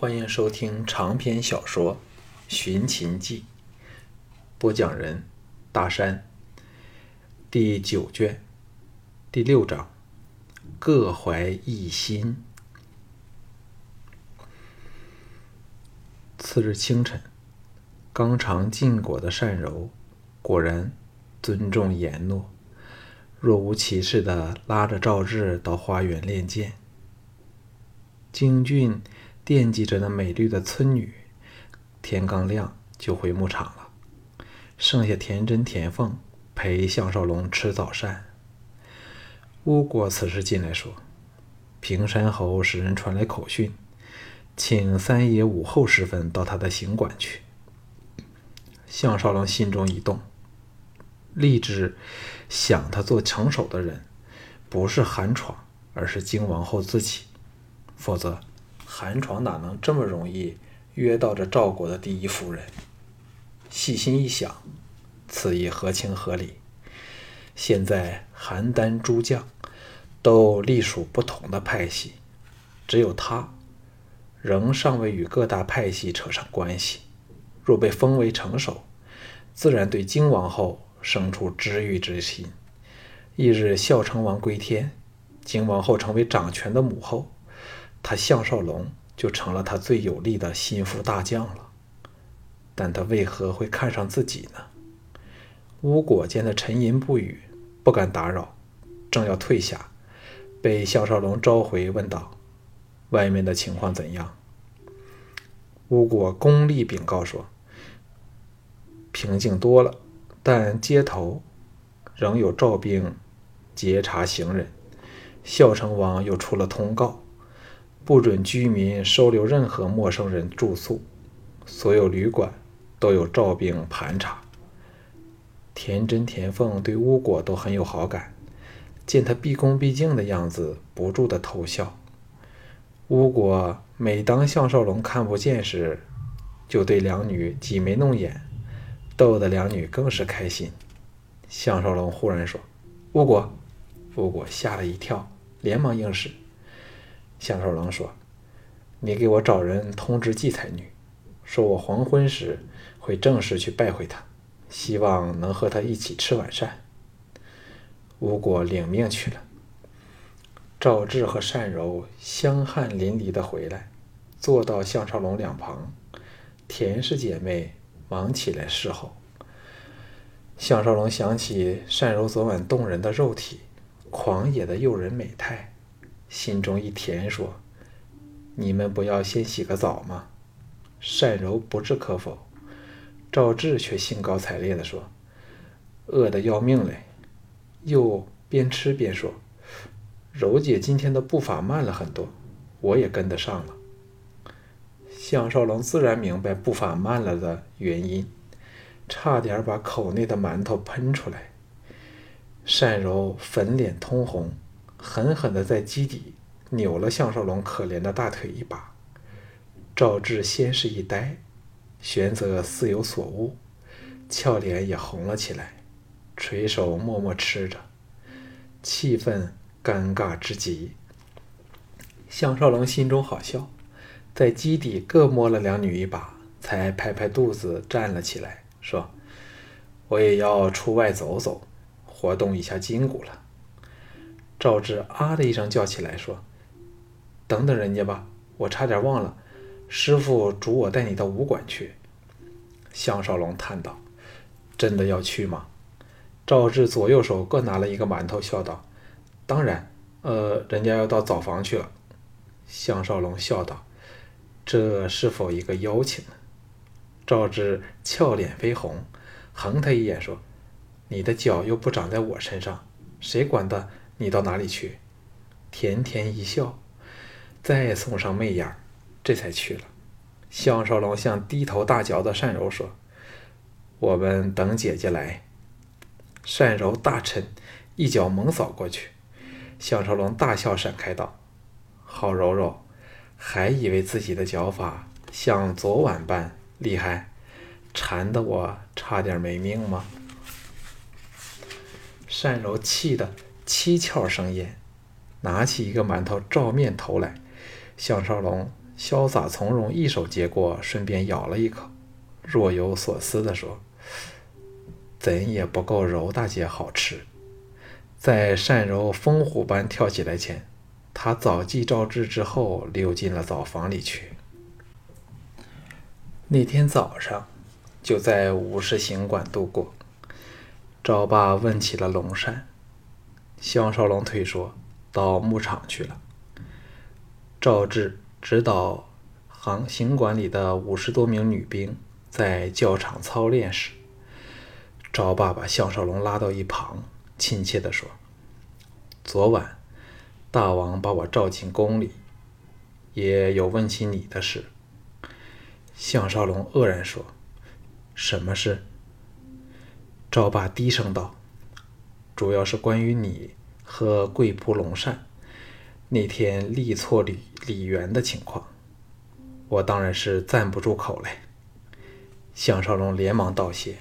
欢迎收听长篇小说《寻秦记》，播讲人：大山。第九卷第六章：各怀一心。次日清晨，刚尝禁果的单柔果然尊重言诺，若无其事的拉着赵志到花园练剑。京俊。惦记着那美丽的村女，天刚亮就回牧场了。剩下田真、田凤陪项少龙吃早膳。乌果此时进来说：“平山侯使人传来口讯，请三爷午后时分到他的行馆去。”项少龙心中一动，立志想他做城守的人不是韩闯，而是金王后自己，否则。韩闯哪能这么容易约到这赵国的第一夫人？细心一想，此意合情合理。现在邯郸诸将都隶属不同的派系，只有他仍尚未与各大派系扯上关系。若被封为城守，自然对荆王后生出知遇之心。翌日孝成王归天，荆王后成为掌权的母后。他项少龙就成了他最有力的心腹大将了，但他为何会看上自己呢？乌果见他沉吟不语，不敢打扰，正要退下，被项少龙召回，问道：“外面的情况怎样？”乌果功力禀告说：“平静多了，但街头仍有赵兵劫查行人。孝成王又出了通告。”不准居民收留任何陌生人住宿，所有旅馆都有照兵盘查。田真、田凤对巫果都很有好感，见他毕恭毕敬的样子，不住的偷笑。巫果每当项少龙看不见时，就对两女挤眉弄眼，逗得两女更是开心。项少龙忽然说：“巫果！”巫果吓了一跳，连忙应是。项少龙说：“你给我找人通知季才女，说我黄昏时会正式去拜会她，希望能和她一起吃晚膳。”吴果领命去了。赵志和单柔香汗淋漓的回来，坐到项少龙两旁。田氏姐妹忙起来侍候。项少龙想起单柔昨晚动人的肉体，狂野的诱人美态。心中一甜，说：“你们不要先洗个澡吗？”单柔不置可否，赵志却兴高采烈地说：“饿得要命嘞！”又边吃边说：“柔姐今天的步伐慢了很多，我也跟得上了。”项少龙自然明白步伐慢了的原因，差点把口内的馒头喷出来。单柔粉脸通红。狠狠地在基底扭了项少龙可怜的大腿一把，赵志先是一呆，玄泽似有所悟，俏脸也红了起来，垂手默默吃着，气氛尴尬之极。项少龙心中好笑，在基底各摸了两女一把，才拍拍肚子站了起来，说：“我也要出外走走，活动一下筋骨了。”赵志啊的一声叫起来，说：“等等人家吧，我差点忘了，师傅嘱我带你到武馆去。”项少龙叹道：“真的要去吗？”赵志左右手各拿了一个馒头，笑道：“当然，呃，人家要到澡房去了。”项少龙笑道：“这是否一个邀请呢？”赵志俏脸绯红，横他一眼说：“你的脚又不长在我身上，谁管的？”你到哪里去？甜甜一笑，再送上媚眼，这才去了。项少龙向低头大嚼的单柔说：“我们等姐姐来。”单柔大嗔，一脚猛扫过去。项少龙大笑闪开道：“好柔柔，还以为自己的脚法像昨晚般厉害，缠得我差点没命吗？”单柔气得。七窍生烟，拿起一个馒头照面投来。项少龙潇洒从容，一手接过，顺便咬了一口，若有所思地说：“怎也不够柔大姐好吃。”在单柔风虎般跳起来前，他早记赵志之后，溜进了澡房里去。那天早上，就在五十行馆度过。赵爸问起了龙山，项少龙退说到牧场去了。赵志指导行行馆里的五十多名女兵在教场操练时，赵爸把项少龙拉到一旁，亲切地说：“昨晚大王把我召进宫里，也有问起你的事。”项少龙愕然说：“什么事？”赵爸低声道：“主要是关于你和贵仆龙善那天立错李李元的情况，我当然是赞不住口嘞。”项少龙连忙道谢，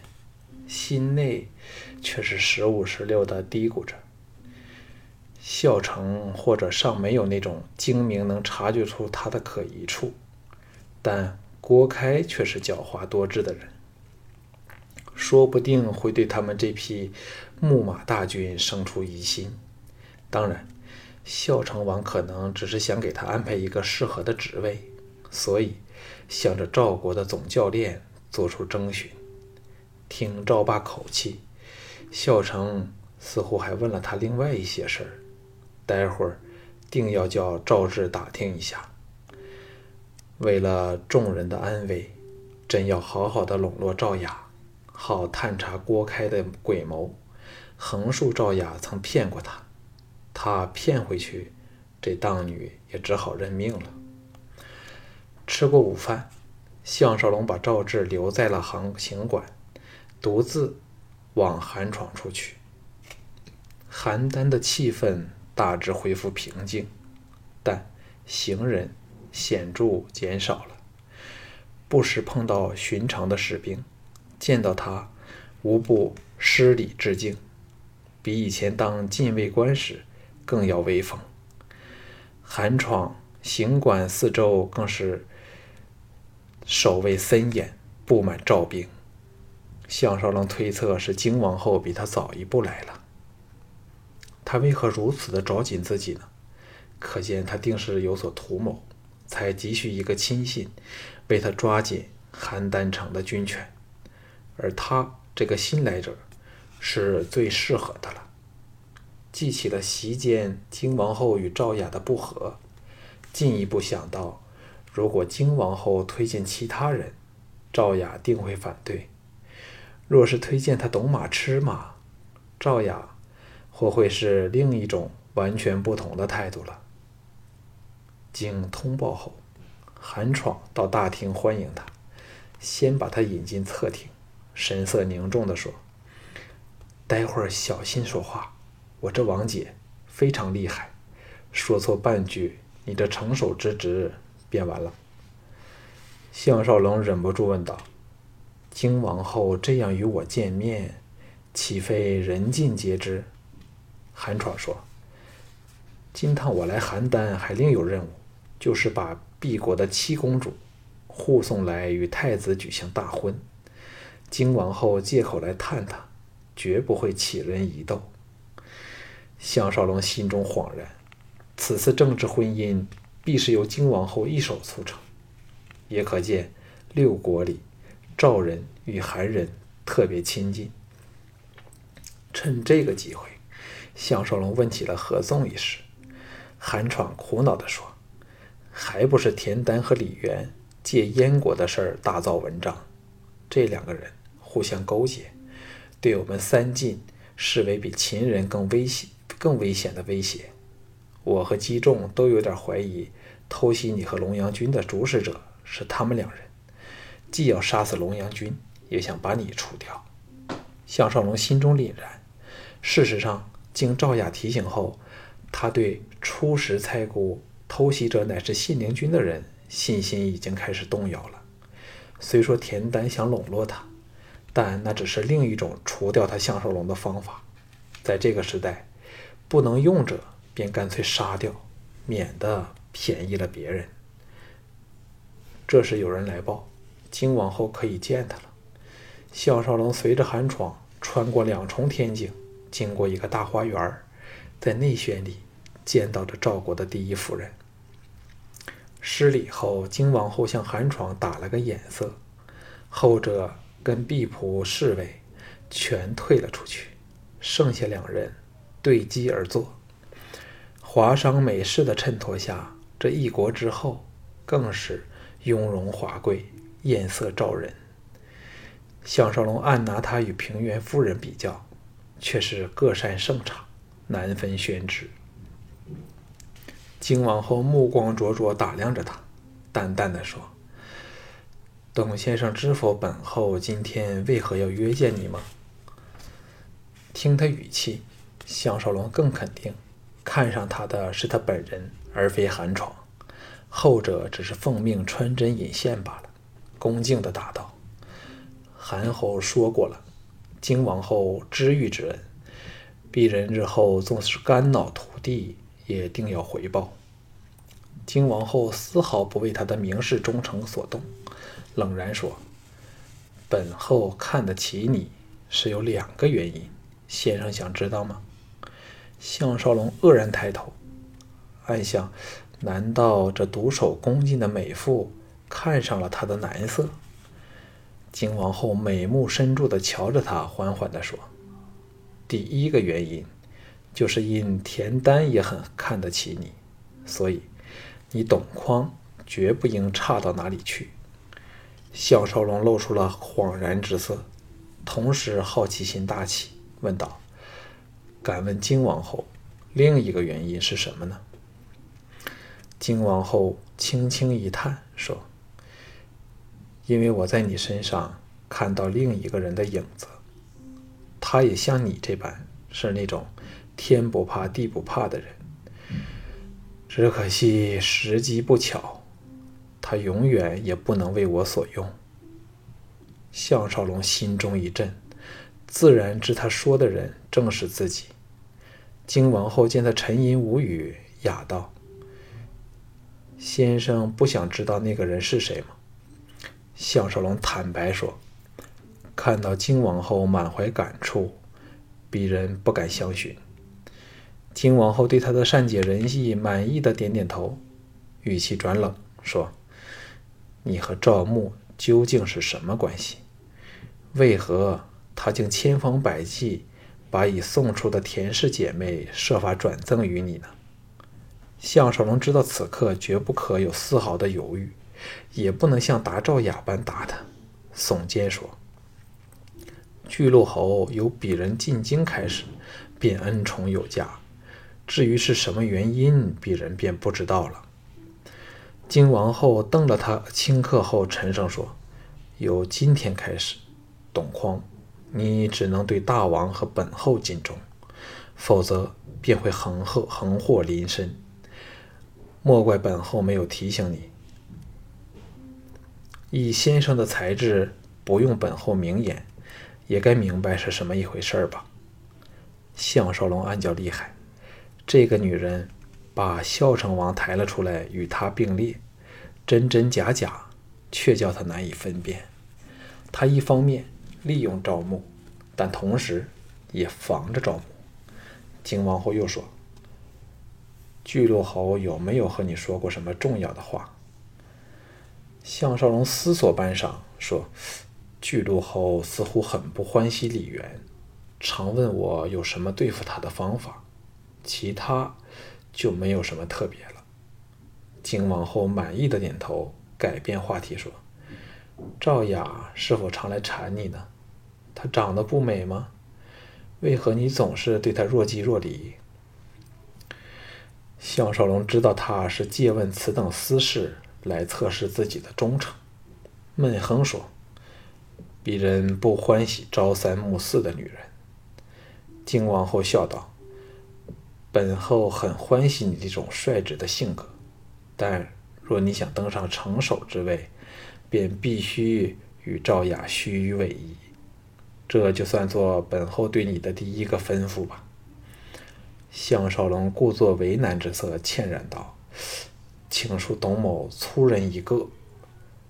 心内却是十五十六的嘀咕着：“孝成或者尚没有那种精明，能察觉出他的可疑处，但……”郭开却是狡猾多智的人，说不定会对他们这批木马大军生出疑心。当然，孝成王可能只是想给他安排一个适合的职位，所以向着赵国的总教练做出征询。听赵霸口气，孝成似乎还问了他另外一些事儿，待会儿定要叫赵志打听一下。为了众人的安危，真要好好的笼络赵雅，好探查郭开的诡谋，横竖赵雅曾骗过他，他骗回去，这当女也只好认命了。吃过午饭，项少龙把赵志留在了行刑馆，独自往寒闯出去。邯郸的气氛大致恢复平静，但行人。显著减少了，不时碰到寻常的士兵，见到他，无不施礼致敬，比以前当禁卫官时更要威风。寒闯行馆四周更是守卫森严，布满赵兵。项少龙推测是金王后比他早一步来了。他为何如此的着紧自己呢？可见他定是有所图谋。才急需一个亲信为他抓紧邯郸城的军权，而他这个新来者是最适合的了。记起了席间金王后与赵雅的不和，进一步想到，如果金王后推荐其他人，赵雅定会反对；若是推荐他懂马吃马，赵雅或会是另一种完全不同的态度了。经通报后，韩闯到大厅欢迎他，先把他引进侧厅，神色凝重地说：“待会儿小心说话，我这王姐非常厉害，说错半句，你这成手之职便完了。”项少龙忍不住问道：“金王后这样与我见面，岂非人尽皆知？”韩闯说：“今趟我来邯郸，还另有任务。”就是把毕国的七公主护送来与太子举行大婚。金王后借口来探他，绝不会起人疑窦。项少龙心中恍然，此次政治婚姻必是由金王后一手促成，也可见六国里赵人与韩人特别亲近。趁这个机会，项少龙问起了合纵一事。韩闯苦恼地说。还不是田丹和李渊借燕国的事儿大造文章，这两个人互相勾结，对我们三晋视为比秦人更危险、更危险的威胁。我和姬仲都有点怀疑，偷袭你和龙阳君的主使者是他们两人，既要杀死龙阳君，也想把你除掉。项少龙心中凛然。事实上，经赵雅提醒后，他对初时猜估。偷袭者乃是信陵君的人，信心已经开始动摇了。虽说田丹想笼络他，但那只是另一种除掉他项少龙的方法。在这个时代，不能用者便干脆杀掉，免得便宜了别人。这时有人来报，金王后可以见他了。项少龙随着韩闯穿过两重天井，经过一个大花园，在内轩里见到了赵国的第一夫人。失礼后，金王后向韩闯打了个眼色，后者跟婢仆侍卫全退了出去，剩下两人对机而坐。华商美事的衬托下，这一国之后更是雍容华贵，艳色照人。项少龙暗拿他与平原夫人比较，却是各擅胜场，难分轩轾。金王后目光灼灼打量着他，淡淡的说：“董先生知否？本后今天为何要约见你吗？”听他语气，项少龙更肯定，看上他的是他本人，而非韩闯。后者只是奉命穿针引线罢了，恭敬的答道。韩侯说过了，金王后知遇之恩，鄙人日后纵使肝脑涂地，也定要回报。金王后丝毫不为他的名士忠诚所动，冷然说：“本后看得起你是有两个原因，先生想知道吗？”项少龙愕然抬头，暗想：难道这独守宫禁的美妇看上了他的男色？金王后美目深注地瞧着他，缓缓地说：“第一个原因，就是因田丹也很看得起你，所以你董匡绝不应差到哪里去。”项少龙露出了恍然之色，同时好奇心大起，问道：“敢问金王后，另一个原因是什么呢？”金王后轻轻一叹，说。因为我在你身上看到另一个人的影子，他也像你这般是那种天不怕地不怕的人，只可惜时机不巧，他永远也不能为我所用。项少龙心中一震，自然知他说的人正是自己。金王后见他沉吟无语，哑道：“先生不想知道那个人是谁吗？”项少龙坦白说：“看到金王后满怀感触，鄙人不敢相询。”金王后对他的善解人意满意的点点头，语气转冷说：“你和赵牧究竟是什么关系？为何他竟千方百计把已送出的田氏姐妹设法转赠于你呢？”项少龙知道此刻绝不可有丝毫的犹豫。也不能像答赵雅般答他，耸肩说：“巨鹿侯由鄙人进京开始，便恩宠有加。至于是什么原因，鄙人便不知道了。”金王后瞪了他顷刻后，沉声说：“由今天开始，董匡，你只能对大王和本后尽忠，否则便会横祸横祸临身。莫怪本后没有提醒你。”以先生的才智，不用本后明言，也该明白是什么一回事儿吧？项少龙暗叫厉害，这个女人把孝成王抬了出来与他并列，真真假假，却叫他难以分辨。他一方面利用赵牧，但同时也防着赵牧。金王后又说：“巨鹿侯有没有和你说过什么重要的话？”项少龙思索半晌，说：“巨鹿侯似乎很不欢喜李元，常问我有什么对付他的方法，其他就没有什么特别了。”靖王后满意的点头，改变话题说：“赵雅是否常来缠你呢？她长得不美吗？为何你总是对她若即若离？”项少龙知道他是借问此等私事。来测试自己的忠诚，闷哼说：“鄙人不欢喜朝三暮四的女人。”金王后笑道：“本后很欢喜你这种率直的性格，但若你想登上城守之位，便必须与赵雅虚与委蛇。这就算作本后对你的第一个吩咐吧。”项少龙故作为难之色，歉然道。请恕董某粗人一个。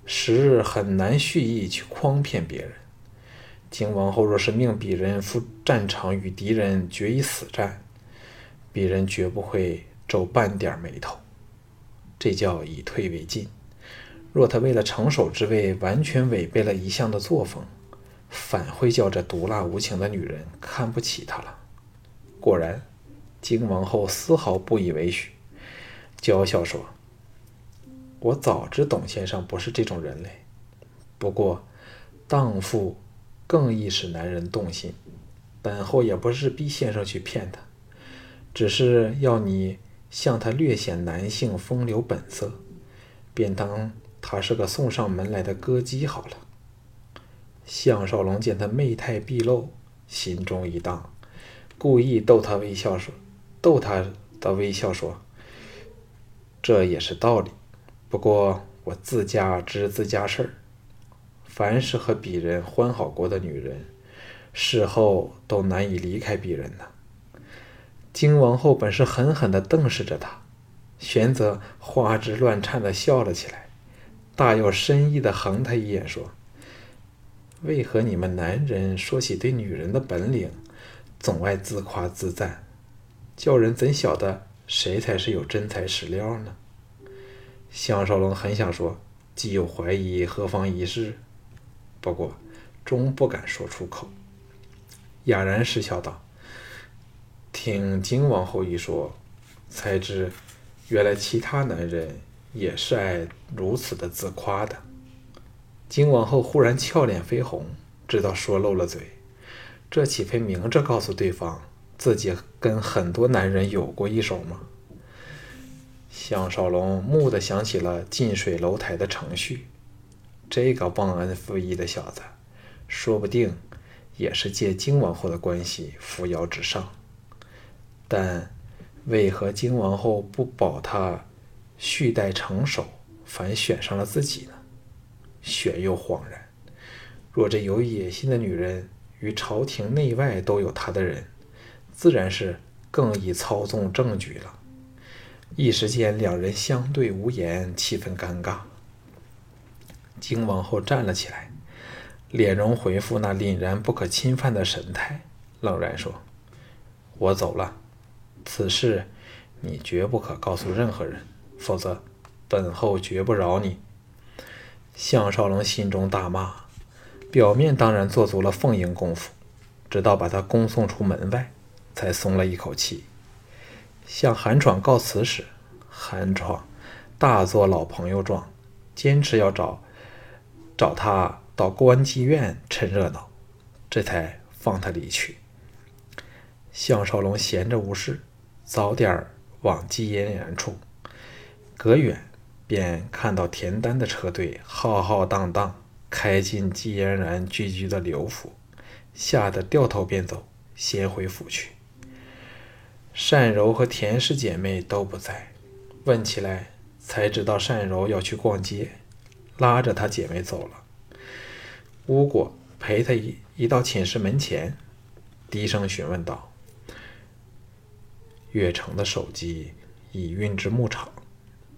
时日很难蓄意去诓骗别人。景王后若是命鄙人赴战场与敌人决一死战，鄙人绝不会皱半点眉头。这叫以退为进。若他为了成守之位，完全违背了一向的作风，反会叫这毒辣无情的女人看不起他了。果然，金王后丝毫不以为许，娇笑说：“我早知董先生不是这种人类，不过荡妇更易使男人动心。本后也不是逼先生去骗他，只是要你向他略显男性风流本色，便当他是个送上门来的歌姬好了。”项少龙见他媚态毕露，心中一荡。故意逗他微笑说：“逗他的微笑说，这也是道理。不过我自家知自家事儿，凡是和鄙人欢好过的女人，事后都难以离开鄙人呢。”金王后本是狠狠地瞪视着他，玄则花枝乱颤地笑了起来，大有深意地横他一眼说：“为何你们男人说起对女人的本领？”总爱自夸自赞，叫人怎晓得谁才是有真材实料呢？项少龙很想说，既有怀疑，何妨一试？不过终不敢说出口，哑然失笑道：“听金王后一说，才知原来其他男人也是爱如此的自夸的。”金王后忽然俏脸绯红，知道说漏了嘴。这岂非明着告诉对方自己跟很多男人有过一手吗？项少龙蓦地想起了近水楼台的程序，这个忘恩负义的小子，说不定也是借金王后的关系扶摇直上。但为何金王后不保他续代成手，反选上了自己呢？选又恍然，若这有野心的女人。与朝廷内外都有他的人，自然是更易操纵政局了。一时间，两人相对无言，气氛尴尬。金王后站了起来，脸容恢复那凛然不可侵犯的神态，冷然说：“我走了，此事你绝不可告诉任何人，否则本后绝不饶你。”项少龙心中大骂。表面当然做足了奉迎功夫，直到把他恭送出门外，才松了一口气。向韩闯告辞时，韩闯大做老朋友状，坚持要找找他到关妓院趁热闹，这才放他离去。项少龙闲着无事，早点往季嫣然处，隔远便看到田丹的车队浩浩荡荡。开进季嫣然聚居的刘府，吓得掉头便走，先回府去。单柔和田氏姐妹都不在，问起来才知道单柔要去逛街，拉着她姐妹走了。巫果陪她一一到寝室门前，低声询问道：“月城的手机已运至牧场，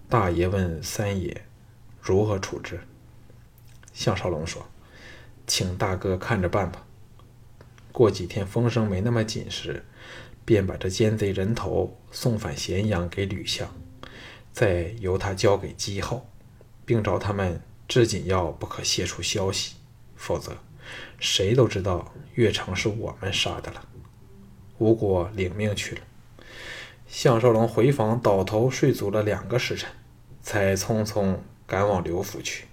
大爷问三爷如何处置？”项少龙说：“请大哥看着办吧。过几天风声没那么紧时，便把这奸贼人头送返咸阳给吕相，再由他交给姬后，并找他们至紧要不可泄出消息，否则谁都知道月城是我们杀的了。”吴国领命去了。项少龙回房倒头睡足了两个时辰，才匆匆赶往刘府去。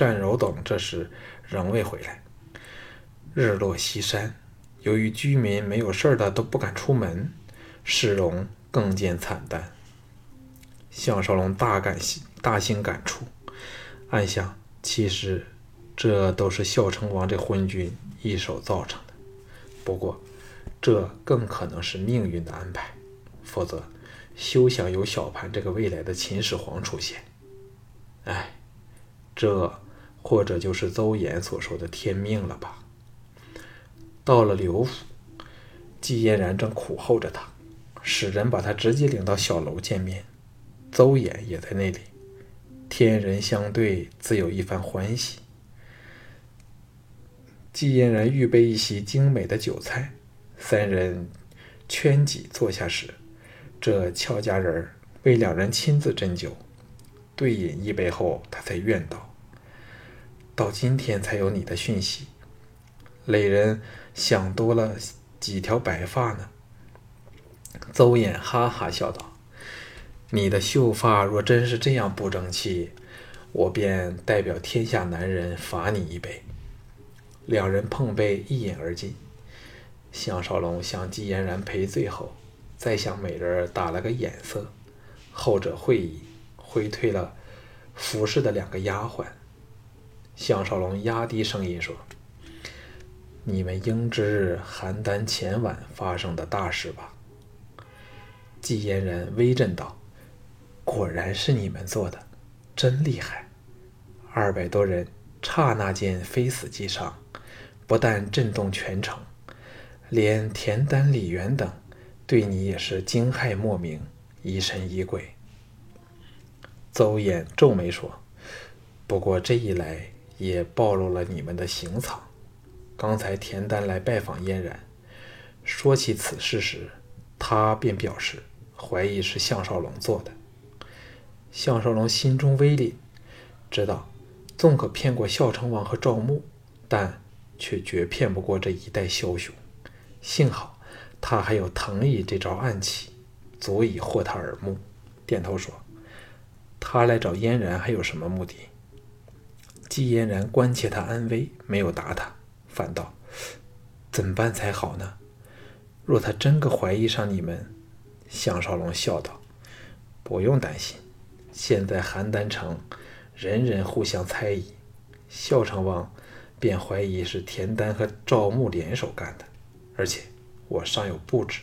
单柔等这时仍未回来。日落西山，由于居民没有事儿的都不敢出门，市容更见惨淡。项少龙大感大兴感触，暗想：其实这都是孝成王这昏君一手造成的。不过，这更可能是命运的安排，否则休想有小盘这个未来的秦始皇出现。哎。这或者就是邹衍所说的天命了吧？到了刘府，季嫣然正苦候着他，使人把他直接领到小楼见面。邹衍也在那里，天人相对，自有一番欢喜。季嫣然预备一席精美的酒菜，三人圈几坐下时，这俏佳人为两人亲自斟酒，对饮一杯后，他才怨道：“到今天才有你的讯息，累人想多了几条白发呢。”邹衍哈哈笑道。你的秀发若真是这样不争气，我便代表天下男人罚你一杯。两人碰杯一饮而尽。项少龙向季嫣然赔罪后，再向美人打了个眼色，后者会意，挥退了服侍的两个丫鬟。项少龙压低声音说：“你们应知邯郸前晚发生的大事吧？”纪嫣然微震道。果然是你们做的，真厉害！二百多人刹那间非死即伤，不但震动全城，连田丹、李元等对你也是惊骇莫名，疑神疑鬼。邹衍皱眉说：“不过这一来也暴露了你们的行藏。刚才田丹来拜访嫣然，说起此事时，他便表示怀疑是项少龙做的。”项少龙心中微凛，知道纵可骗过孝成王和赵牧，但却绝骗不过这一代枭雄。幸好他还有藤椅这招暗器，足以获他耳目。点头说：“他来找嫣然还有什么目的？”季嫣然关切他安危，没有答他，反道：“怎么办才好呢？若他真个怀疑上你们？”项少龙笑道：“不用担心。”现在邯郸城，人人互相猜疑，孝成王便怀疑是田丹和赵牧联手干的，而且我尚有布置，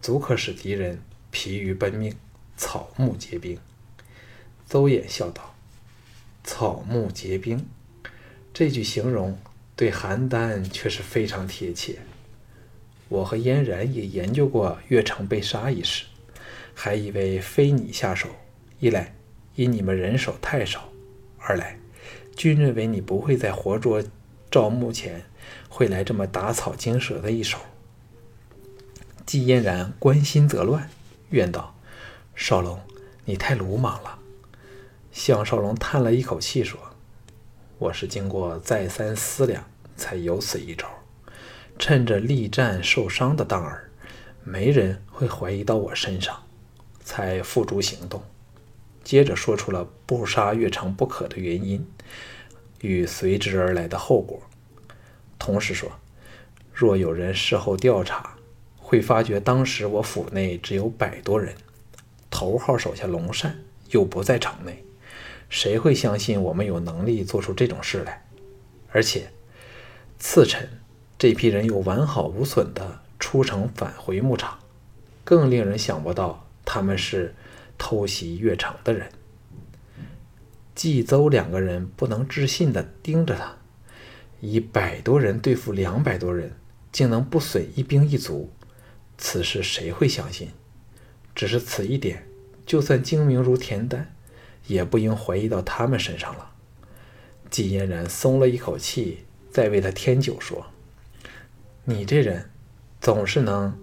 足可使敌人疲于奔命，草木皆兵。邹衍笑道：“草木皆兵，这句形容对邯郸却是非常贴切。我和嫣然也研究过越城被杀一事，还以为非你下手，一来。”因你们人手太少，二来，均认为你不会在活捉赵牧前会来这么打草惊蛇的一手。季嫣然关心则乱，怨道：“少龙，你太鲁莽了。”项少龙叹了一口气说：“我是经过再三思量，才有此一招。趁着力战受伤的当儿，没人会怀疑到我身上，才付诸行动。”接着说出了不杀岳城不可的原因与随之而来的后果，同时说，若有人事后调查，会发觉当时我府内只有百多人，头号手下龙善又不在城内，谁会相信我们有能力做出这种事来？而且，次臣这批人又完好无损地出城返回牧场，更令人想不到他们是。偷袭越城的人，冀邹两个人不能置信地盯着他，以百多人对付两百多人，竟能不损一兵一卒，此事谁会相信？只是此一点，就算精明如田丹，也不应怀疑到他们身上了。季嫣然松了一口气，再为他添酒说：“你这人，总是能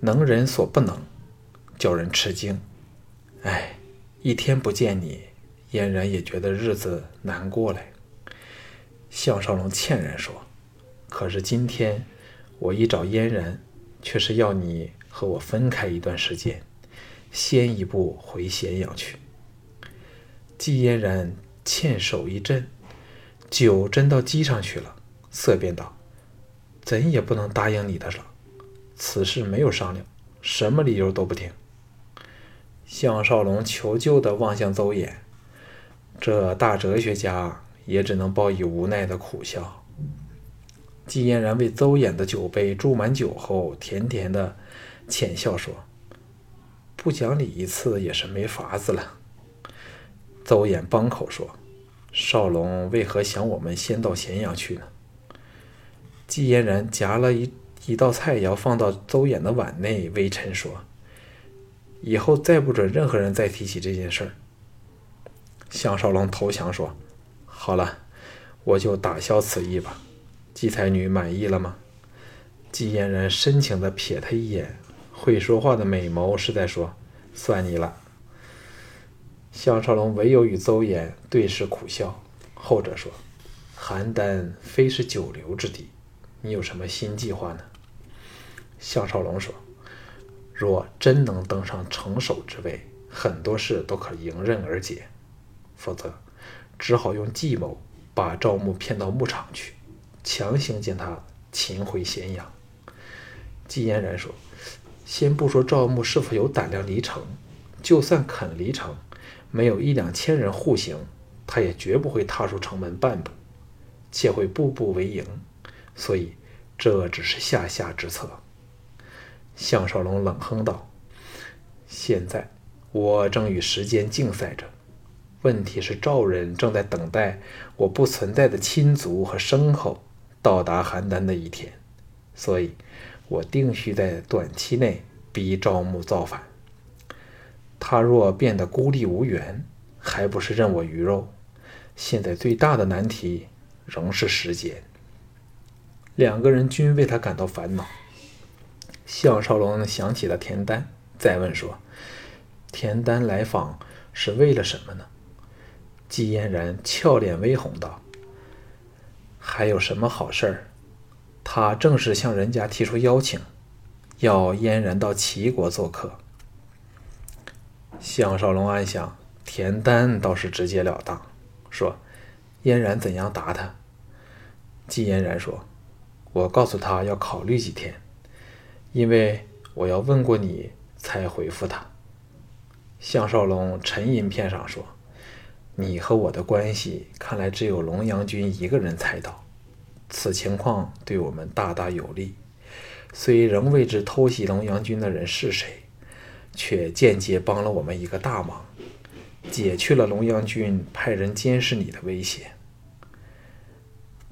能人所不能，叫人吃惊。”哎，一天不见你，嫣然也觉得日子难过嘞。项少龙歉然说：“可是今天我一找嫣然，却是要你和我分开一段时间，先一步回咸阳去。”季嫣然欠手一震，酒斟到机上去了，色变道：“怎也不能答应你的了。此事没有商量，什么理由都不听。”项少龙求救地望向邹衍，这大哲学家也只能报以无奈的苦笑。季嫣然为邹衍的酒杯注满酒后，甜甜的浅笑说：“不讲理一次也是没法子了。”邹衍帮口说：“少龙为何想我们先到咸阳去呢？”季嫣然夹了一一道菜肴放到邹衍的碗内，微嗔说。以后再不准任何人再提起这件事儿。项少龙投降说：“好了，我就打消此意吧。姬才女满意了吗？”季嫣然深情地瞥他一眼，会说话的美眸是在说：“算你了。”项少龙唯有与邹衍对视苦笑。后者说：“邯郸非是久留之地，你有什么新计划呢？”项少龙说：“若真能登上城守之位，很多事都可迎刃而解；否则，只好用计谋把赵牧骗到牧场去，强行将他擒回咸阳。”季嫣然说：“先不说赵牧是否有胆量离城，就算肯离城，没有一两千人护行，他也绝不会踏出城门半步，且会步步为营。所以，这只是下下之策。”项少龙冷哼道：“现在我正与时间竞赛着，问题是赵人正在等待我不存在的亲族和牲口到达邯郸的一天，所以。”我定须在短期内逼赵牧造反。他若变得孤立无援，还不是任我鱼肉？现在最大的难题仍是时间。两个人均为他感到烦恼。项少龙想起了田丹，再问说：“田丹来访是为了什么呢？”季嫣然俏脸微红道：“还有什么好事儿？”他正式向人家提出邀请，要嫣然到齐国做客。项少龙暗想，田丹倒是直截了当，说：“嫣然怎样答他？”季嫣然说：“我告诉他要考虑几天，因为我要问过你才回复他。”项少龙沉吟片上说：“你和我的关系，看来只有龙阳君一个人猜到。”此情况对我们大大有利，虽仍未知偷袭龙阳君的人是谁，却间接帮了我们一个大忙，解去了龙阳君派人监视你的威胁。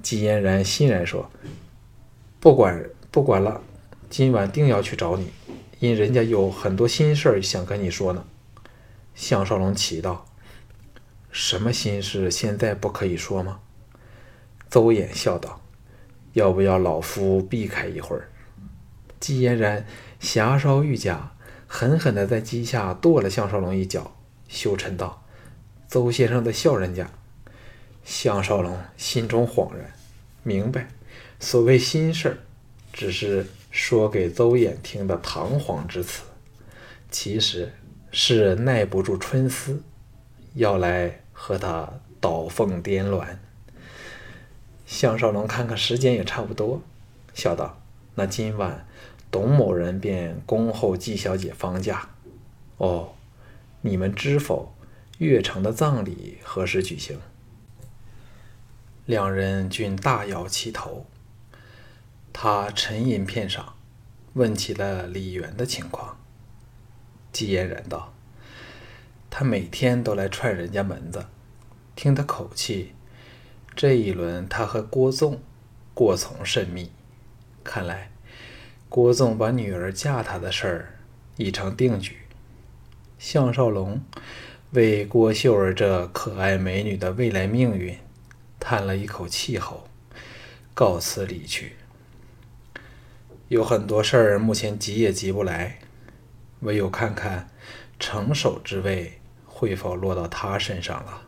季嫣然欣然说：“不管不管了，今晚定要去找你，因人家有很多心事想跟你说呢。”项少龙奇道：“什么心事？现在不可以说吗？”邹衍笑道。要不要老夫避开一会儿？季嫣然霞烧玉甲，狠狠地在机下跺了项少龙一脚，羞嗔道：“邹先生在笑人家。”项少龙心中恍然，明白所谓心事，只是说给邹衍听的堂皇之词，其实是耐不住春思，要来和他倒凤颠鸾。项少龙看看时间也差不多，笑道：“那今晚董某人便恭候季小姐方驾。哦，你们知否？岳城的葬礼何时举行？”两人均大摇其头。他沉吟片上，问起了李元的情况。季嫣然道：“他每天都来踹人家门子，听他口气。”这一轮，他和郭纵过从甚密，看来郭纵把女儿嫁他的事儿已成定局。项少龙为郭秀儿这可爱美女的未来命运叹了一口气后，告辞离去。有很多事儿目前急也急不来，唯有看看城守之位会否落到他身上了。